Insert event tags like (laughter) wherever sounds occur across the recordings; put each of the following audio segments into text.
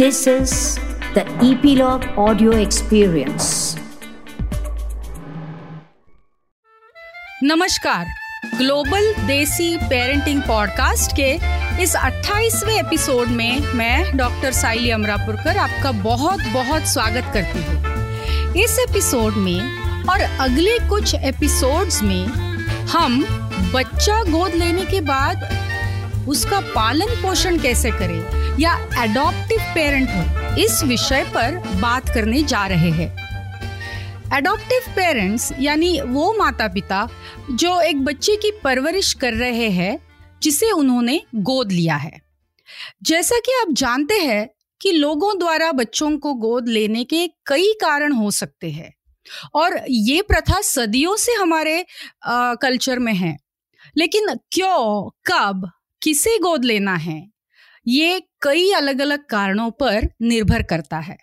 This is the Epilogue Audio Experience. नमस्कार global desi parenting podcast के इस 28वें एपिसोड में मैं डॉक्टर साइली अमरापुरकर आपका बहुत बहुत स्वागत करती हूँ इस एपिसोड में और अगले कुछ एपिसोड्स में हम बच्चा गोद लेने के बाद उसका पालन पोषण कैसे करें या एडॉप्टिव पेरेंटहुड इस विषय पर बात करने जा रहे हैं। एडॉप्टिव पेरेंट्स यानी वो माता पिता जो एक बच्चे की परवरिश कर रहे हैं जिसे उन्होंने गोद लिया है। जैसा कि आप जानते हैं कि लोगों द्वारा बच्चों को गोद लेने के कई कारण हो सकते हैं। और ये प्रथा सदियों से हमारे आ, कल्चर में है। लेकिन क्यों कब किसे गोद लेना है? ये कई अलग अलग कारणों पर निर्भर करता है।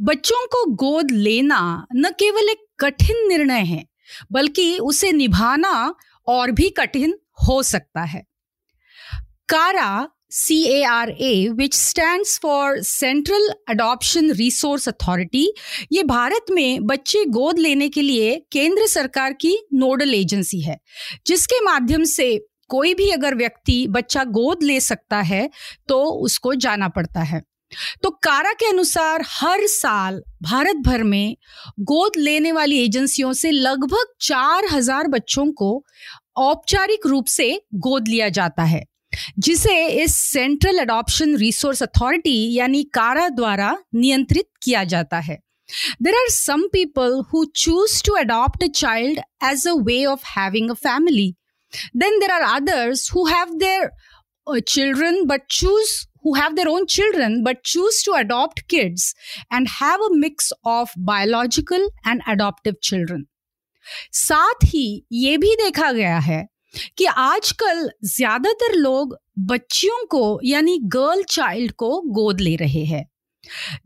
बच्चों को गोद लेना न केवल एक कठिन निर्णय है, बल्कि उसे निभाना और भी कठिन हो सकता है। CARA C A R A which stand for central adoption resource authority ये भारत में बच्चे गोद लेने के लिए केंद्र सरकार की नोडल एजेंसी है, जिसके माध्यम से कोई भी अगर व्यक्ति बच्चा गोद ले सकता है तो उसको जाना पड़ता है। तो कारा के अनुसार हर साल भारत भर में गोद लेने वाली एजेंसियों से लगभग चार हज़ार बच्चों को औपचारिक रूप से गोद लिया जाता है, जिसे इस सेंट्रल अडॉप्शन रिसोर्स अथॉरिटी यानी कारा द्वारा नियंत्रित किया जाता है। There are some people who choose to adopt a child as a way of having a family Then there are others who have their uh, children but choose who have their own children but choose to adopt kids and have a mix of biological and adoptive children. साथ ही ये भी देखा गया है कि आजकल ज़्यादातर लोग बच्चियों को यानी गर्ल चाइल्ड को गोद ले रहे हैं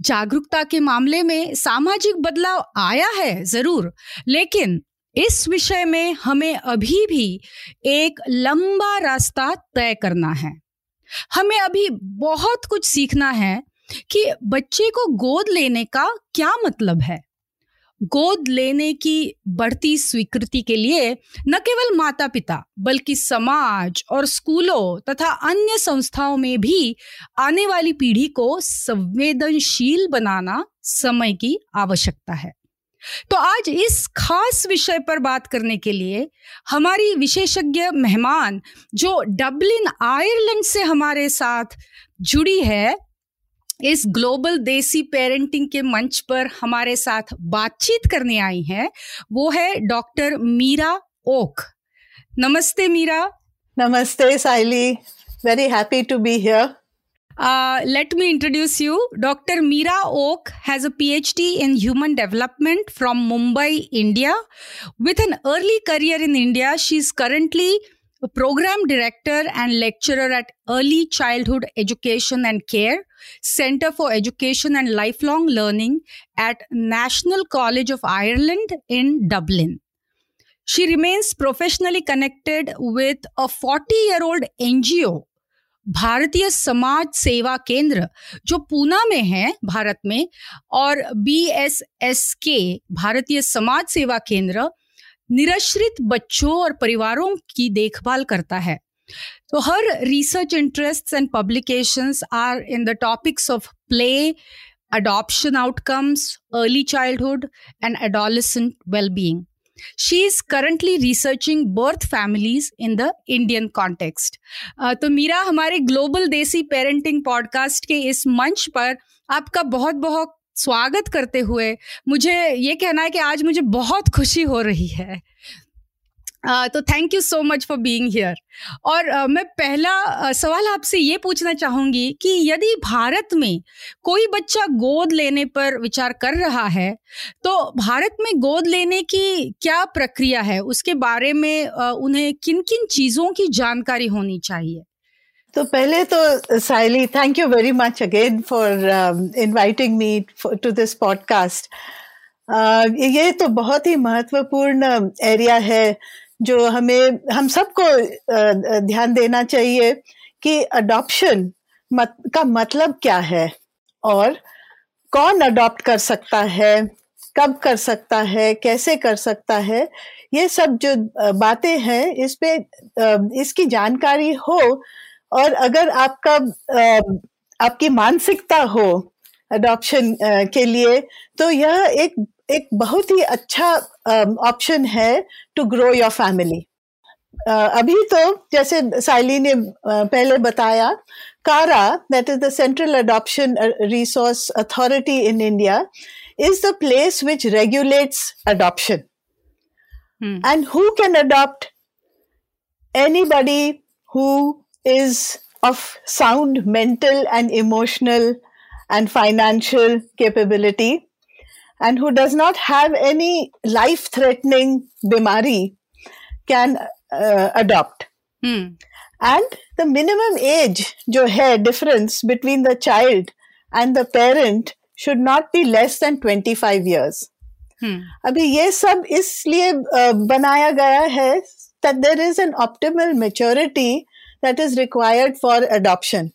जागरूकता के मामले में सामाजिक बदलाव आया है ज़रूर लेकिन इस विषय में हमें अभी भी एक लंबा रास्ता तय करना है। हमें अभी बहुत कुछ सीखना है कि बच्चे को गोद लेने का क्या मतलब है। गोद लेने की बढ़ती स्वीकृति के लिए न केवल माता पिता बल्कि समाज और स्कूलों तथा अन्य संस्थाओं में भी आने वाली पीढ़ी को संवेदनशील बनाना समय की आवश्यकता है। तो आज इस खास विषय पर बात करने के लिए हमारी विशेषज्ञ मेहमान जो डबलिन, आयरलैंड से हमारे साथ जुड़ी है, इस ग्लोबल देसी पेरेंटिंग के मंच पर हमारे साथ बातचीत करने आई हैं, वो है डॉक्टर मीरा ओक। नमस्ते मीरा। नमस्ते Saili very happy to be here Uh, let me introduce you. Dr. Meera Oak has a PhD in human development from Mumbai, India. With an early career in India, she is currently a program director and lecturer at Early Childhood Education and Care, Center for Education and Lifelong Learning at National College of Ireland in Dublin. She remains professionally connected with a 40 year old NGO Bharatiya Samaj सेवा केंद्र जो पूना में है भारत में और B S S के भारतीय समाज सेवा केंद्र निराश्रित बच्चों और परिवारों की देखभाल करता है तो हर research interest and publications are in the topics of play outcomes, early childhood, and adolescent well being. She is currently researching birth families in the Indian context तो मीरा, हमारे ग्लोबल देसी पेरेंटिंग पॉडकास्ट के इस मंच पर आपका बहुत बहुत स्वागत करते हुए मुझे ये कहना है कि आज मुझे बहुत खुशी हो रही है। तो thank you so much for being here और uh, मैं पहला uh, सवाल आपसे ये पूछना चाहूँगी कि यदि भारत में कोई बच्चा गोद लेने पर विचार कर रहा है तो भारत में गोद लेने की क्या प्रक्रिया है? उसके बारे में uh, उन्हें किन किन चीज़ों की जानकारी होनी चाहिए? तो पहले तो Saili thank you very much again for inviting me to this podcast ये तो बहुत ही महत्वपूर्ण एरिया है। जो हमें हम सबको ध्यान देना चाहिए कि अडॉप्शन मत, का मतलब क्या है और कौन अडॉप्ट कर सकता है कब कर सकता है कैसे कर सकता है ये सब जो बातें हैं इस पे इसकी जानकारी हो और अगर आपका आपकी मानसिकता हो अडॉप्शन के लिए तो यह एक एक बहुत ही अच्छा ऑप्शन है टू ग्रो योर फैमिली अभी तो जैसे साइली ने पहले बताया CARA that is the central adoption resource authority in India is the place which regulates adoption. Hmm. And who can adopt? Anybody who is of sound mental and emotional and financial capability and who does not have any life threatening bimari can uh, adopt. Hmm. And the minimum age, jo hai difference between the child and the parent should not be less than 25 years. Hmm. अभी ये सब इसलिए बनाया गया है that there is an optimal maturity that is required for adoption.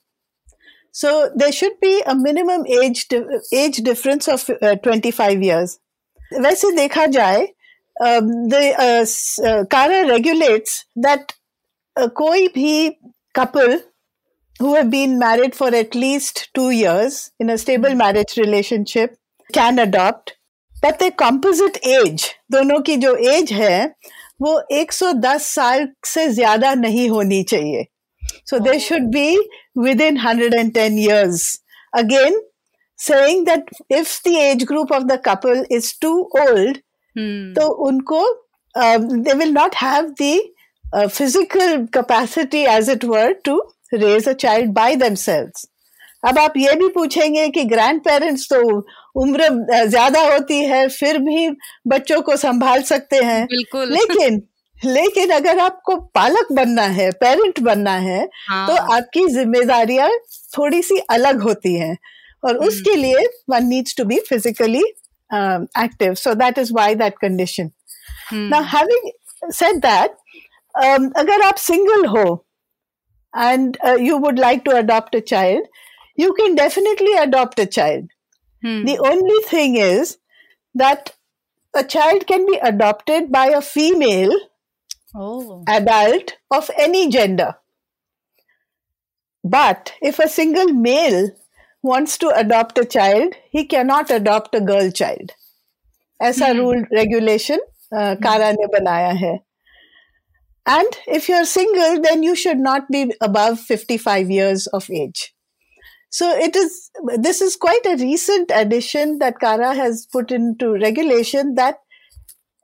So there should be a minimum age age difference of uh, 25 years. वैसे देखा जाए um, uh, uh, CARA regulates that uh, कोई भी couple who have been married for at least two years in a stable marriage relationship can adopt but the composite age दोनों की जो age है वो 110 साल से ज़्यादा नहीं होनी चाहिए so they should be within 110 years. Again saying that if the age group of the couple is too old Hmm. तो उनको they will not have the physical capacity as it were to raise a child by themselves अब आप ये भी पूछेंगे कि grand parents तो उम्र ज़्यादा होती है फिर भी बच्चों को संभाल सकते हैं। बिल्कुल। लेकिन लेकिन अगर आपको पालक बनना है पेरेंट बनना है हाँ। तो आपकी जिम्मेदारियाँ थोड़ी सी अलग होती हैं। और हम्म। उसके लिए one needs to be physically active so that is why that condition now having said that अगर आप सिंगल हो and you would like to adopt a child you can definitely adopt a child the only thing is that a child can be adopted by a female oh. adult of any gender. But if a single male wants to adopt a child, he cannot adopt a girl child. ऐसा rule regulation कारा ने बनाया है and if you're single then you should not be above 55 years of age so it is this is quite a recent addition that kara has put into regulation that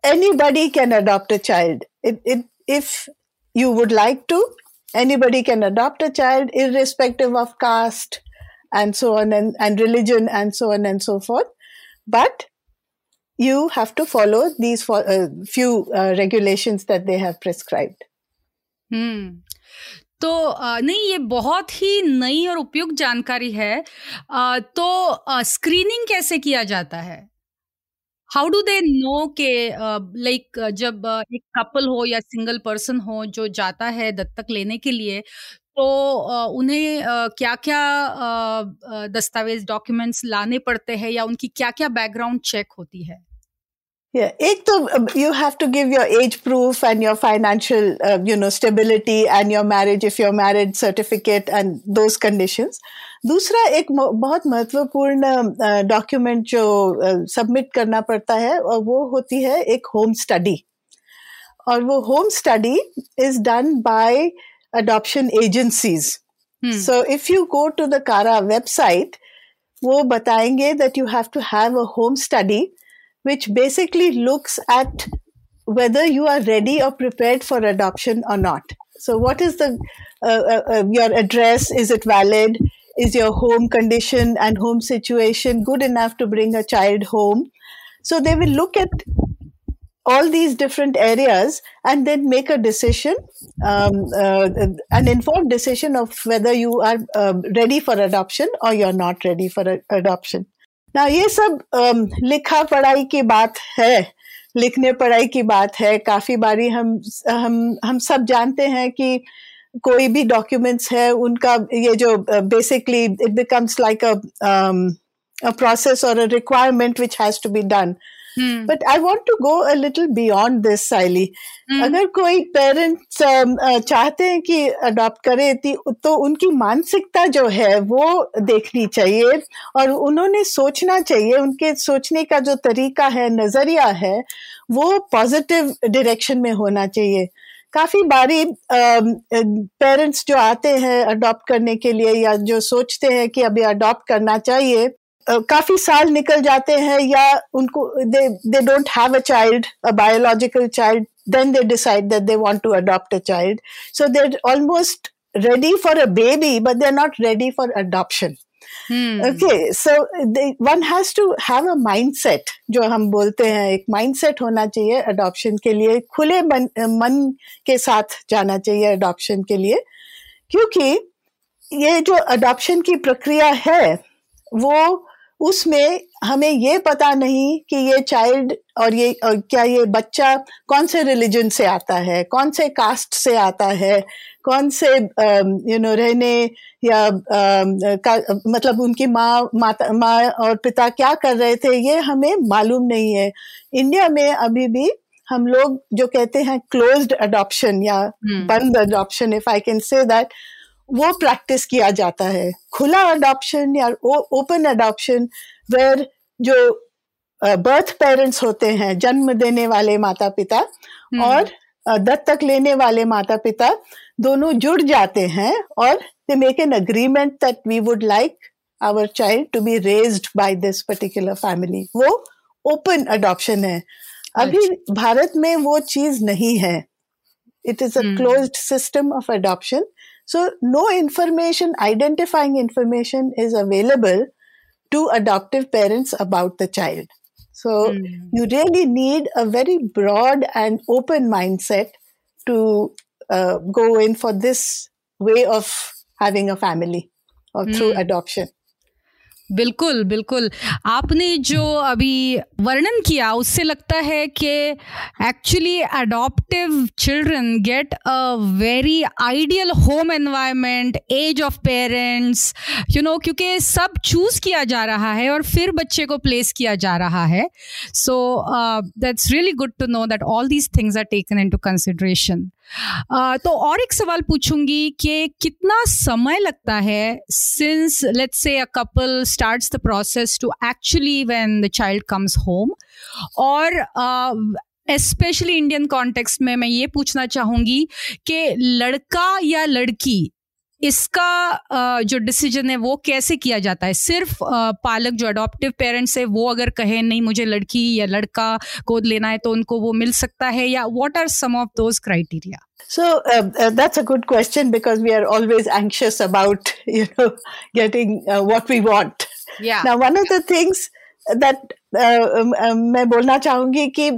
anybody can adopt a child it, it, if you would like to anybody can adopt a child irrespective of caste and so on and, and religion and so on and so forth. But you have to follow these for, uh, few uh, regulations that they have prescribed. Hmm. तो नहीं ये बहुत ही नई और उपयुक्त जानकारी है तो स्क्रीनिंग कैसे किया जाता है हाउ डू दे नो के लाइक जब एक कपल हो या सिंगल पर्सन हो जो जाता है दत्तक लेने के लिए तो उन्हें क्या क्या दस्तावेज़ डॉक्यूमेंट्स लाने पड़ते हैं या उनकी क्या क्या बैकग्राउंड चेक होती है? Yeah, एक तो you have to give your age proof and your financial you know stability and your marriage if your marriage certificate and those conditions दूसरा एक बहुत महत्वपूर्ण डॉक्यूमेंट जो सबमिट करना पड़ता है और वो होती है एक होम स्टडी और वो home study is done by adoption agencies. Hmm. So if you go to the Kara website, वो बताएंगे that you have to have a home study which basically looks at whether you are ready or prepared for adoption or not. So what is the uh, uh, uh, your address? Is it valid? Is your home condition and home situation good enough to bring a child home? So they will look at all these different areas and then make a decision, um, uh, an informed decision of whether you are um, ready for adoption or you're not ready for a, adoption. Now, ये सब um, लिखा पढ़ाई की बात है लिखने पढ़ाई की बात है काफी बारी हम हम हम सब जानते हैं कि कोई भी डॉक्यूमेंट्स है उनका ये जो basically it becomes like a process और a requirement which has to be done but I want to go a little beyond this Saili अगर कोई पेरेंट्स um, uh, चाहते हैं कि अडॉप्ट करे तो उनकी मानसिकता जो है वो देखनी चाहिए और उन्होंने सोचना चाहिए उनके सोचने का जो तरीका है नज़रिया है वो पॉजिटिव डायरेक्शन में होना चाहिए। काफ़ी बारी पेरेंट्स जो आते हैं अडॉप्ट करने के लिए या जो सोचते हैं कि अभी अडॉप्ट करना चाहिए काफ़ी साल निकल जाते हैं या उनको they they don't have a child a biological child then they decide that they want to adopt a child so they almost ready for a baby but they are not ready for adoption Hmm. Okay, so they, one has to have a mindset जो हम बोलते हैं एक mindset होना चाहिए adoption के लिए खुले मन, मन के साथ जाना चाहिए adoption के लिए क्योंकि ये जो adoption की प्रक्रिया है वो उसमें हमें ये पता नहीं कि ये चाइल्ड और ये और क्या ये बच्चा कौन से रिलीजन से आता है कौन से कास्ट से आता है कौन से यू नो रहने या का, मतलब उनकी माँ माता माँ और पिता क्या कर रहे थे ये हमें मालूम नहीं है इंडिया में अभी भी हम लोग जो कहते हैं क्लोज्ड अडॉप्शन या hmm. बंद adoption if I can say that वो प्रैक्टिस किया जाता है खुला अडॉप्शन या ओपन अडॉप्शन वेर जो बर्थ पेरेंट्स होते हैं जन्म देने वाले माता पिता हम्म। और दत्तक लेने वाले माता पिता दोनों जुड़ जाते हैं और they make an agreement that we would like our child to be raised by this particular family वो ओपन अडॉप्शन है। अभी अच्छा। भारत में वो चीज़ नहीं है। It is a closed system of adoption so no information, identifying information is available to adoptive parents about the child. So mm. you really need a very broad and open mindset to uh, go in for this way of having a family or mm. through hmm. adoption. बिल्कुल बिल्कुल। आपने जो अभी वर्णन किया, उससे लगता है कि actually adoptive children get a very ideal home environment as of parents you know क्योंकि सब चूज़ किया जा रहा है और फिर बच्चे को प्लेस किया जा रहा है। So that's really good to know that all these things are taken into consideration तो और एक सवाल पूछूँगी कि कितना समय लगता है since let's say a couple starts the process to actually when the child comes home और स्पेशली इंडियन कॉन्टेक्स्ट में मैं ये पूछना चाहूँगी कि लड़का या लड़की इसका जो डिसीज़न है वो कैसे किया जाता है सिर्फ़ पालक जो अडॉप्टिव पेरेंट्स है वो अगर कहे नहीं मुझे लड़की या लड़का गोद लेना है तो उनको वो मिल सकता है या what are some of those criteria So uh, uh, that's a good question because we are always anxious about you know getting uh, what we want. Yeah. Now one of the things that मैं बोलना चाहूँगी कि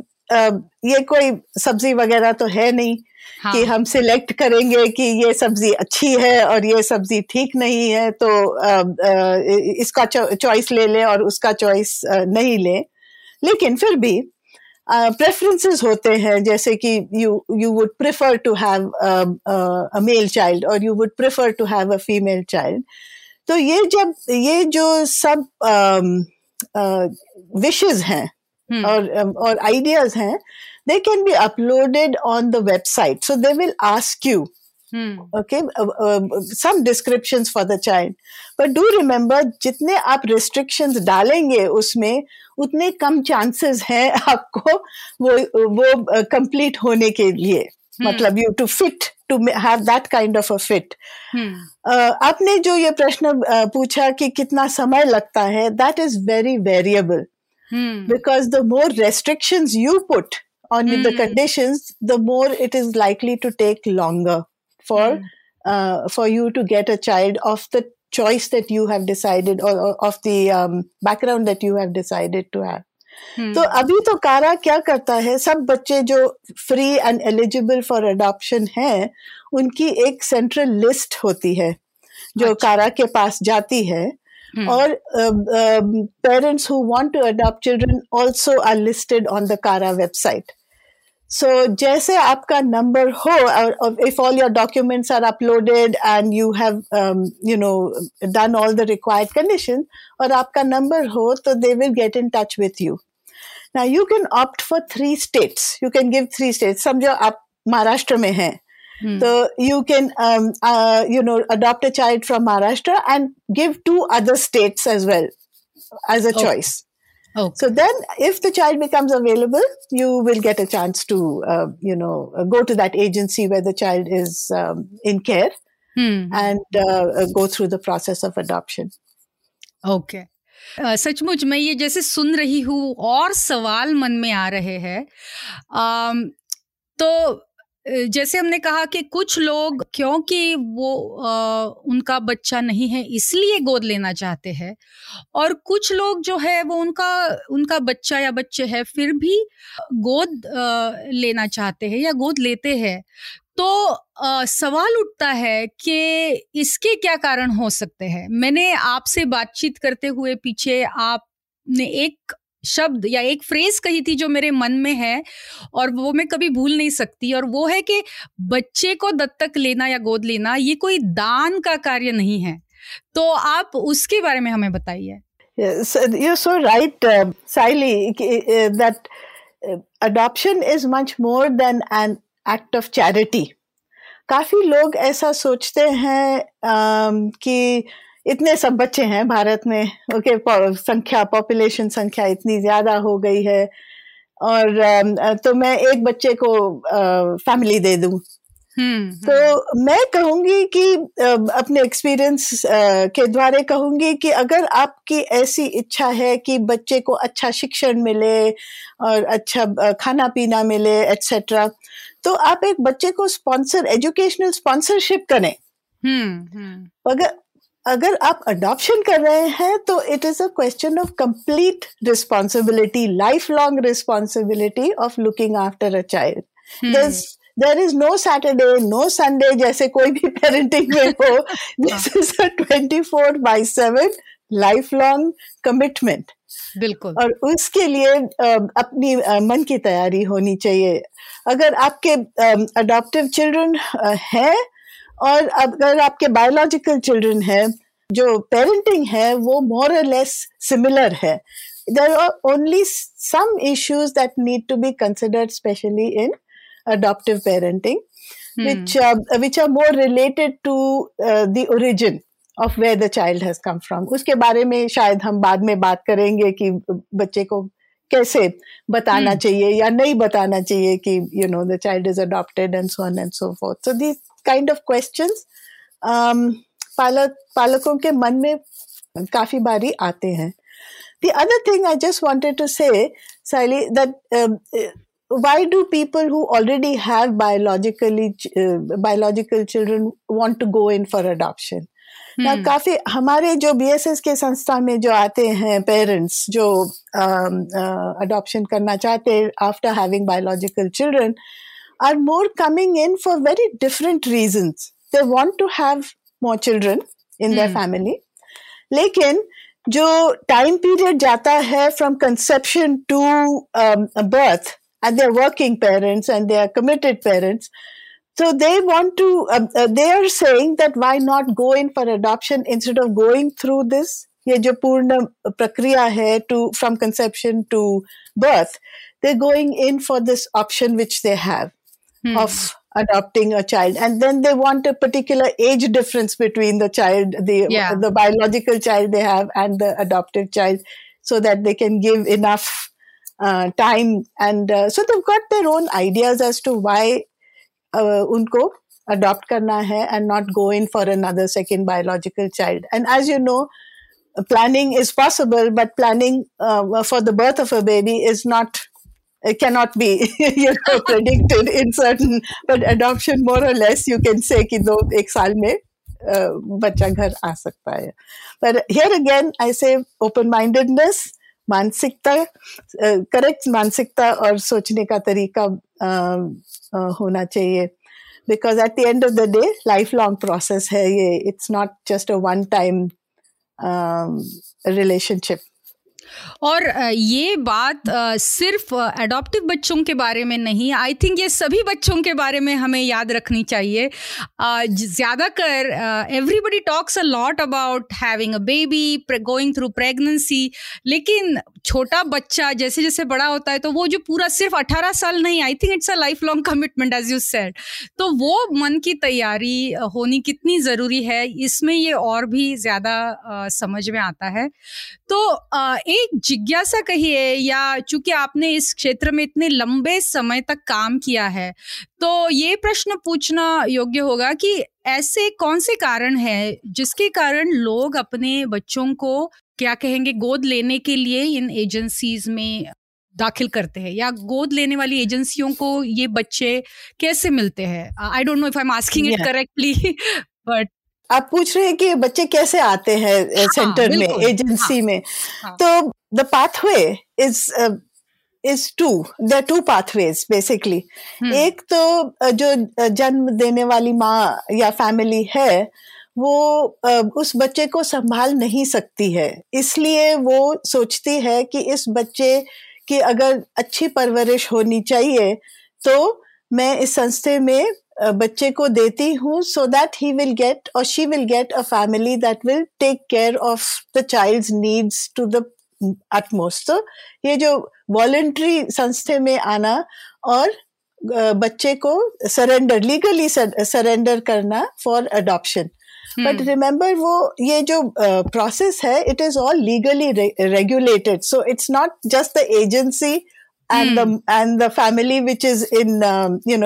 ये कोई सब्ज़ी वगैरह तो है नहीं हाँ. कि हम सिलेक्ट करेंगे कि ये सब्ज़ी अच्छी है और ये सब्ज़ी ठीक नहीं है तो आ, आ, इसका चॉइस ले ले और उसका चॉइस नहीं ले लेकिन फिर भी प्रेफरेंसेस होते हैं जैसे कि you you would prefer to have a male child और you would prefer to have a female child तो ये जब ये जो सब विशेज हैं. और और आइडियाज़ हैं they can be uploaded on the website. So they will ask you, hmm. okay, uh, uh, some descriptions for the child. But do remember, जितने आप restrictions डालेंगे उसमें उतने कम chances हैं आपको वो वो complete होने के लिए hmm. मतलब you to fit to have that kind of a fit. Hmm. Uh, आपने जो ये प्रश्न uh, पूछा कि कितना समय लगता है that is very variable. Hmm. Because the more restrictions you put, on mm. the hmm. conditions, the more it is likely to take longer for mm. uh, for you to get a child of the choice that you have decided or, or of the um, background that you have decided to have. Hmm. तो अभी तो कारा क्या करता है सब बच्चे जो free and eligible for adoption हैं उनकी एक सेंट्रल लिस्ट होती है जो अच्छा. कारा के पास जाती है Hmm. Or uh, parents who want to adopt children also are listed on the Kara website. so जैसे आपका number हो or if all your documents are uploaded and you have um, you know done all the required conditions और आपका number हो तो they will get in touch with you now you can opt for three states you can give three states समझो आप महाराष्ट्र में हैं Hmm. So you can, um, uh, you know, adopt a child from Maharashtra and give two other states as well as a okay. choice. Okay. So then, if the child becomes available, you will get a chance to, uh, you know, uh, go to that agency where the child is um, in care Hmm. and uh, uh, go through the process of adoption. Okay uh, सचमुच मैं ये जैसे सुन रही हूँ और सवाल मन में आ रहे हैं अम, तो अ, जैसे हमने कहा कि कुछ लोग क्योंकि वो अ, उनका बच्चा नहीं है इसलिए गोद लेना चाहते हैं। और कुछ लोग जो है वो उनका उनका बच्चा या बच्चे है फिर भी गोद अ, लेना चाहते हैं या गोद लेते हैं। तो अ, सवाल उठता है कि इसके क्या कारण हो सकते हैं? मैंने आपसे बातचीत करते हुए पीछे आपने एक शब्द या एक फ्रेज कही थी जो मेरे मन में है और वो मैं कभी भूल नहीं सकती। और वो है कि बच्चे को दत्तक लेना या गोद लेना ये कोई दान का कार्य नहीं है। तो आप उसके बारे में हमें बताइए। You're so right, uh, Siley, uh, that uh, adoption is much more than an act of charity. काफ़ी लोग ऐसा सोचते हैं um, कि इतने सब बच्चे हैं भारत में ओके okay, संख्या पॉपुलेशन संख्या इतनी ज़्यादा हो गई है। और तो मैं एक बच्चे को फैमिली दे दूँ। हम्म तो मैं कहूँगी कि अपने एक्सपीरियंस के द्वारा कहूँगी कि अगर आपकी ऐसी इच्छा है कि बच्चे को अच्छा शिक्षण मिले और अच्छा खाना पीना मिले एटसेट्रा तो आप एक बच्चे को स्पॉन्सर एजुकेशनल स्पॉन्सरशिप करें। हम्म हम्म। अगर अगर आप अडॉप्शन कर रहे हैं तो it is a question of complete responsibility life long responsibility of looking after a child there is no saturday no sunday जैसे कोई भी पेरेंटिंग में हो this is a 24 by 7 lifelong commitment. बिल्कुल। और उसके लिए अपनी मन की तैयारी होनी चाहिए। अगर आपके अडॉप्टिव चिल्ड्रन है और अगर आपके बायोलॉजिकल चिल्ड्रन है जो पेरेंटिंग है वो मोर लेस सिमिलर है। There are only some issues that need to be considered specially in adoptive parenting which which are more related to the of where the child has come from उसके बारे में शायद हम बाद में बात करेंगे कि बच्चे को कैसे बताना hmm. चाहिए या नहीं बताना चाहिए कि you know the child is adopted and so and so forth so these kind of questions um, पालक पालकों के मन में काफ़ी बारी आते हैं the other thing I just wanted to say, Sally, that um, uh, why do people who already have biologically uh, biological children want to go in for adoption? Now, हम्म, काफ़ी हमारे जो बीएसएस के संस्था में जो आते हैं पेरेंट्स जो अडॉप्शन करना चाहते हैं after having biological children Are more coming in for very different reasons they want to have more children in their hmm. Family लेकिन जो टाइम पीरियड जाता है from conception to birth and they are working parents and they are committed parents so they want to uh, uh, they are saying that why not go in for adoption instead of going through this ये जो पूर्ण प्रक्रिया है to from conception to birth they're going in for this option which they have hmm. of adopting a child and then they want a particular age difference between the child the yeah. the biological child they have and the adoptive child so that they can give enough uh, time and uh, so they've got their own ideas as to why uh, unko adopt karna hai and not go in for another second biological child and as you know planning is possible but planning uh, for the birth of a baby is not cannot be you know predicted in certain but adoption more or less you can say कि दो एक साल में uh, बच्चा घर आ सकता है but here again I say open mindedness मानसिकता करेक्ट मानसिकता और सोचने का तरीका uh, uh, होना चाहिए because at the end of the day lifelong process है ये it's not just a one time um, relationship और ये बात सिर्फ़ एडॉप्टिव बच्चों के बारे में नहीं आई थिंक ये सभी बच्चों के बारे में हमें याद रखनी चाहिए। ज़्यादातर everybody talks a lot about having a baby going through pregnancy लेकिन छोटा बच्चा जैसे जैसे बड़ा होता है तो वो जो पूरा सिर्फ़ अठारह साल नहीं I think it's a life long commitment as you said तो वो मन की तैयारी होनी कितनी ज़रूरी है, इसमें ये और भी ज़्यादा समझ में आता है। तो एक जिज्ञासा कहिए या चूँकि आपने इस क्षेत्र में इतने लंबे समय तक काम किया है तो ये प्रश्न पूछना योग्य होगा कि ऐसे कौन से कारण है जिसके कारण लोग अपने बच्चों को क्या कहेंगे गोद लेने के लिए इन एजेंसीज में दाखिल करते हैं? या गोद लेने वाली एजेंसियों को ये बच्चे कैसे मिलते हैं? I don't know if I am asking it correctly but आप पूछ रहे हैं कि बच्चे कैसे आते हैं सेंटर हाँ, में एजेंसी हाँ, में? हाँ. तो the pathway is is two the two pathways basically एक तो जो जन्म देने वाली माँ या फैमिली है वो उस बच्चे को संभाल नहीं सकती है। इसलिए वो सोचती है कि इस बच्चे की अगर अच्छी परवरिश होनी चाहिए तो मैं इस संस्थे में बच्चे को देती हूँ so that he will get और she will get a family that will take care of the child needs to the utmost तो ये जो वॉलेंट्री संस्थे में आना और बच्चे को सरेंडर लीगली सरेंडर करना फॉर अडॉप्शन बट रिमेंबर वो ये जो प्रोसेस है it is all legally regulated so it's not just the agency and hmm. the and the family which is in um, you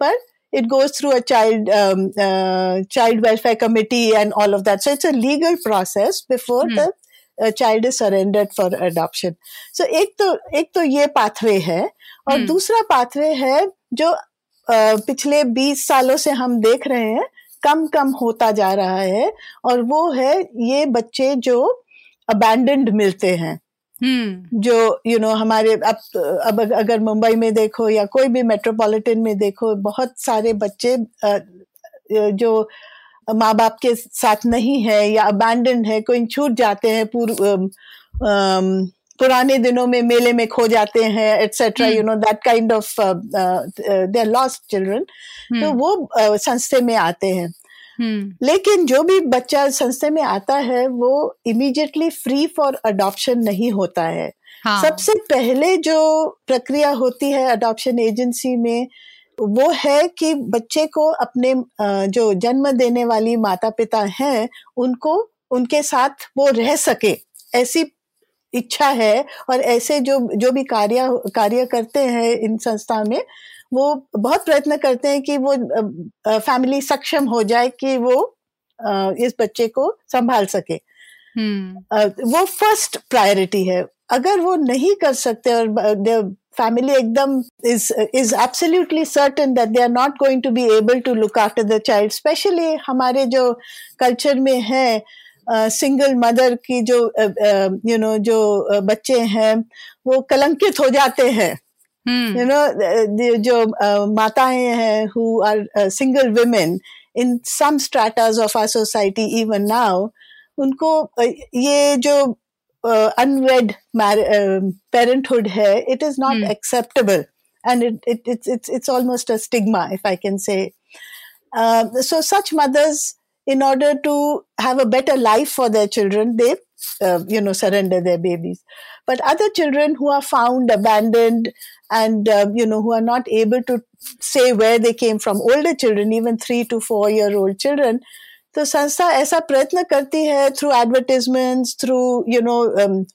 but it goes through a child um, uh, child welfare committee and all of that. So it's a legal process before hmm. the uh, child is surrendered for adoption. So एक तो एक तो ये pathway है और hmm. दूसरा pathway है जो uh, पिछले 20 सालों से हम देख रहे हैं कम कम होता जा रहा है और वो है ये बच्चे जो अबैंडेंड मिलते हैं हम्म। जो यू you नो know, हमारे अब अब अगर मुंबई में देखो या कोई भी मेट्रोपॉलिटन में देखो बहुत सारे बच्चे जो माँ बाप के साथ नहीं है या अबैंडन है कोई छूट जाते हैं पूर्व पुराने दिनों में मेले में खो जाते हैं etcetera you know that kind of they are lost children तो वो संस्थे में आते हैं। हम्म। लेकिन जो भी बच्चा संस्थे में आता है वो इमीडिएटली फ्री फॉर अडॉप्शन नहीं होता है। हाँ. सबसे पहले जो प्रक्रिया होती है अडॉप्शन एजेंसी में वो है कि बच्चे को अपने जो जन्म देने वाली माता पिता हैं उनको उनके साथ वो रह सके। ऐसी इच्छा है और ऐसे जो जो भी कार्य कार्य करते हैं इन संस्था में वो बहुत प्रयत्न करते हैं कि वो फैमिली सक्षम हो जाए कि वो इस बच्चे को संभाल सके hmm. वो फ़र्स्ट प्रायोरिटी है अगर वो नहीं कर सकते और फैमिली एकदम is is absolutely certain that they are not going to be able to look after the child specially हमारे जो कल्चर में है सिंगल uh, मदर की जो you uh, know you know, जो बच्चे हैं वो कलंकित हो जाते हैं. You know, the, जो uh, माताएं हैं who are uh, single women in some stratas of our society even now, उनको uh, ये जो uh, unwed uh, parenthood है, it is not hmm. acceptable, and it, it it's it's it's almost a stigma, if I can say. Uh, so such mothers, in order to have a better life for their children, they uh, you know surrender their babies. But other children who are found abandoned and uh, you know who are not able to say where they came from older children even 3 to 4 year old children तो संस्था ऐसा प्रयत्न करती है through advertisements through you know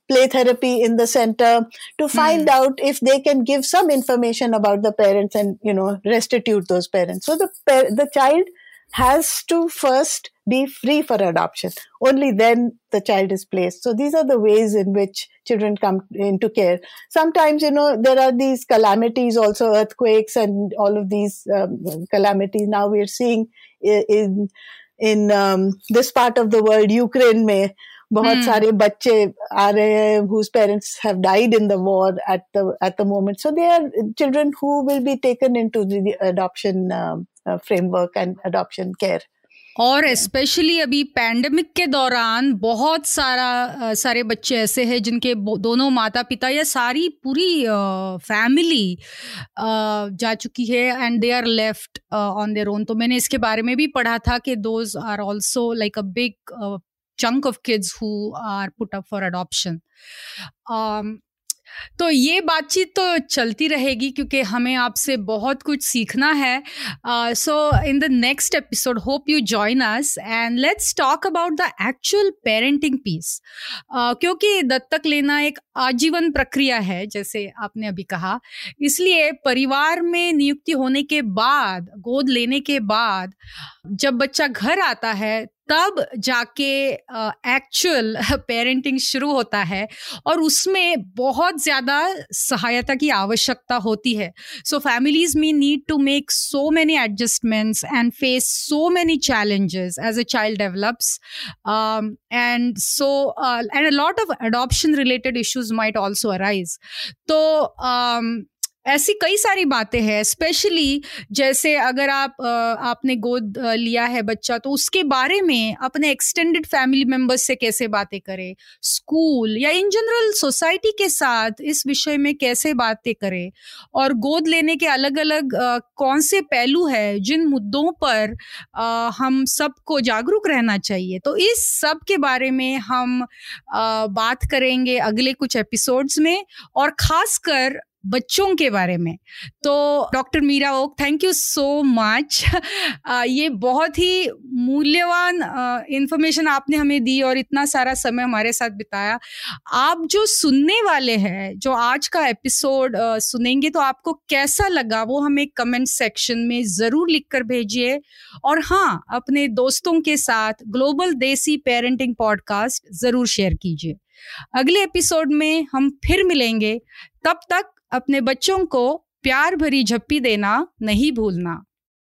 play therapy in the centre to find out if they can give some information about the parents and you know restitute those parents so the the child has to first be free for adoption. Only then the child is placed. So these are the ways in which children come into care. Sometimes, you know, there are these calamities also, earthquakes and all of these um, calamities. Now we're seeing in, in um, this part of the world, Ukraine में बहुत हम्म। सारे बच्चे आ रहे हैं whose parents have died in the war at the at the moment so they are children who will be taken into the adoption framework and adoption care और specially अभी pandemic के दौरान बहुत सारा सारे बच्चे ऐसे हैं जिनके दोनों माता पिता या सारी पूरी फैमिली जा चुकी है and they are left on their own तो मैंने इसके बारे में भी पढ़ा था कि those are also like a big chunk of kids who are put up for adoption. Um, तो ये बातचीत तो चलती रहेगी क्योंकि हमें आपसे बहुत कुछ सीखना है। So in the next episode hope you join us and let's talk about the actual parenting piece क्योंकि दत्तक लेना एक आजीवन प्रक्रिया है जैसे आपने अभी कहा। इसलिए परिवार में नियुक्ति होने के बाद गोद लेने के बाद जब बच्चा घर आता है तब जाके एक्चुअल पेरेंटिंग (laughs) शुरू होता है और उसमें बहुत ज़्यादा सहायता की आवश्यकता होती है। So families me need to make so many adjustments and face so many challenges as a child develops and so and a lot of adoption related issues might also arise तो um, ऐसी कई सारी बातें हैं specially जैसे अगर आप आपने गोद लिया है बच्चा तो उसके बारे में अपने एक्सटेंडेड फैमिली मेंबर्स से कैसे बातें करें? स्कूल या इन जनरल सोसाइटी के साथ इस विषय में कैसे बातें करें? और गोद लेने के अलग अलग कौन से पहलू है जिन मुद्दों पर आ, हम सबको जागरूक रहना चाहिए? तो इस सब के बारे में हम आ, बात करेंगे अगले कुछ एपिसोड्स में और खासकर बच्चों के बारे में। तो doctor Meera okay thank you so much ये बहुत ही मूल्यवान इंफॉर्मेशन आपने हमें दी और इतना सारा समय हमारे साथ बिताया। आप जो सुनने वाले हैं, जो आज का एपिसोड सुनेंगे तो आपको कैसा लगा, वो हमें कमेंट सेक्शन में ज़रूर लिख कर भेजिए। और हाँ अपने दोस्तों के साथ ग्लोबल देसी पेरेंटिंग पॉडकास्ट ज़रूर शेयर कीजिए। अगले एपिसोड में हम फिर मिलेंगे। तब तक अपने बच्चों को प्यार भरी झप्पी देना नहीं भूलना।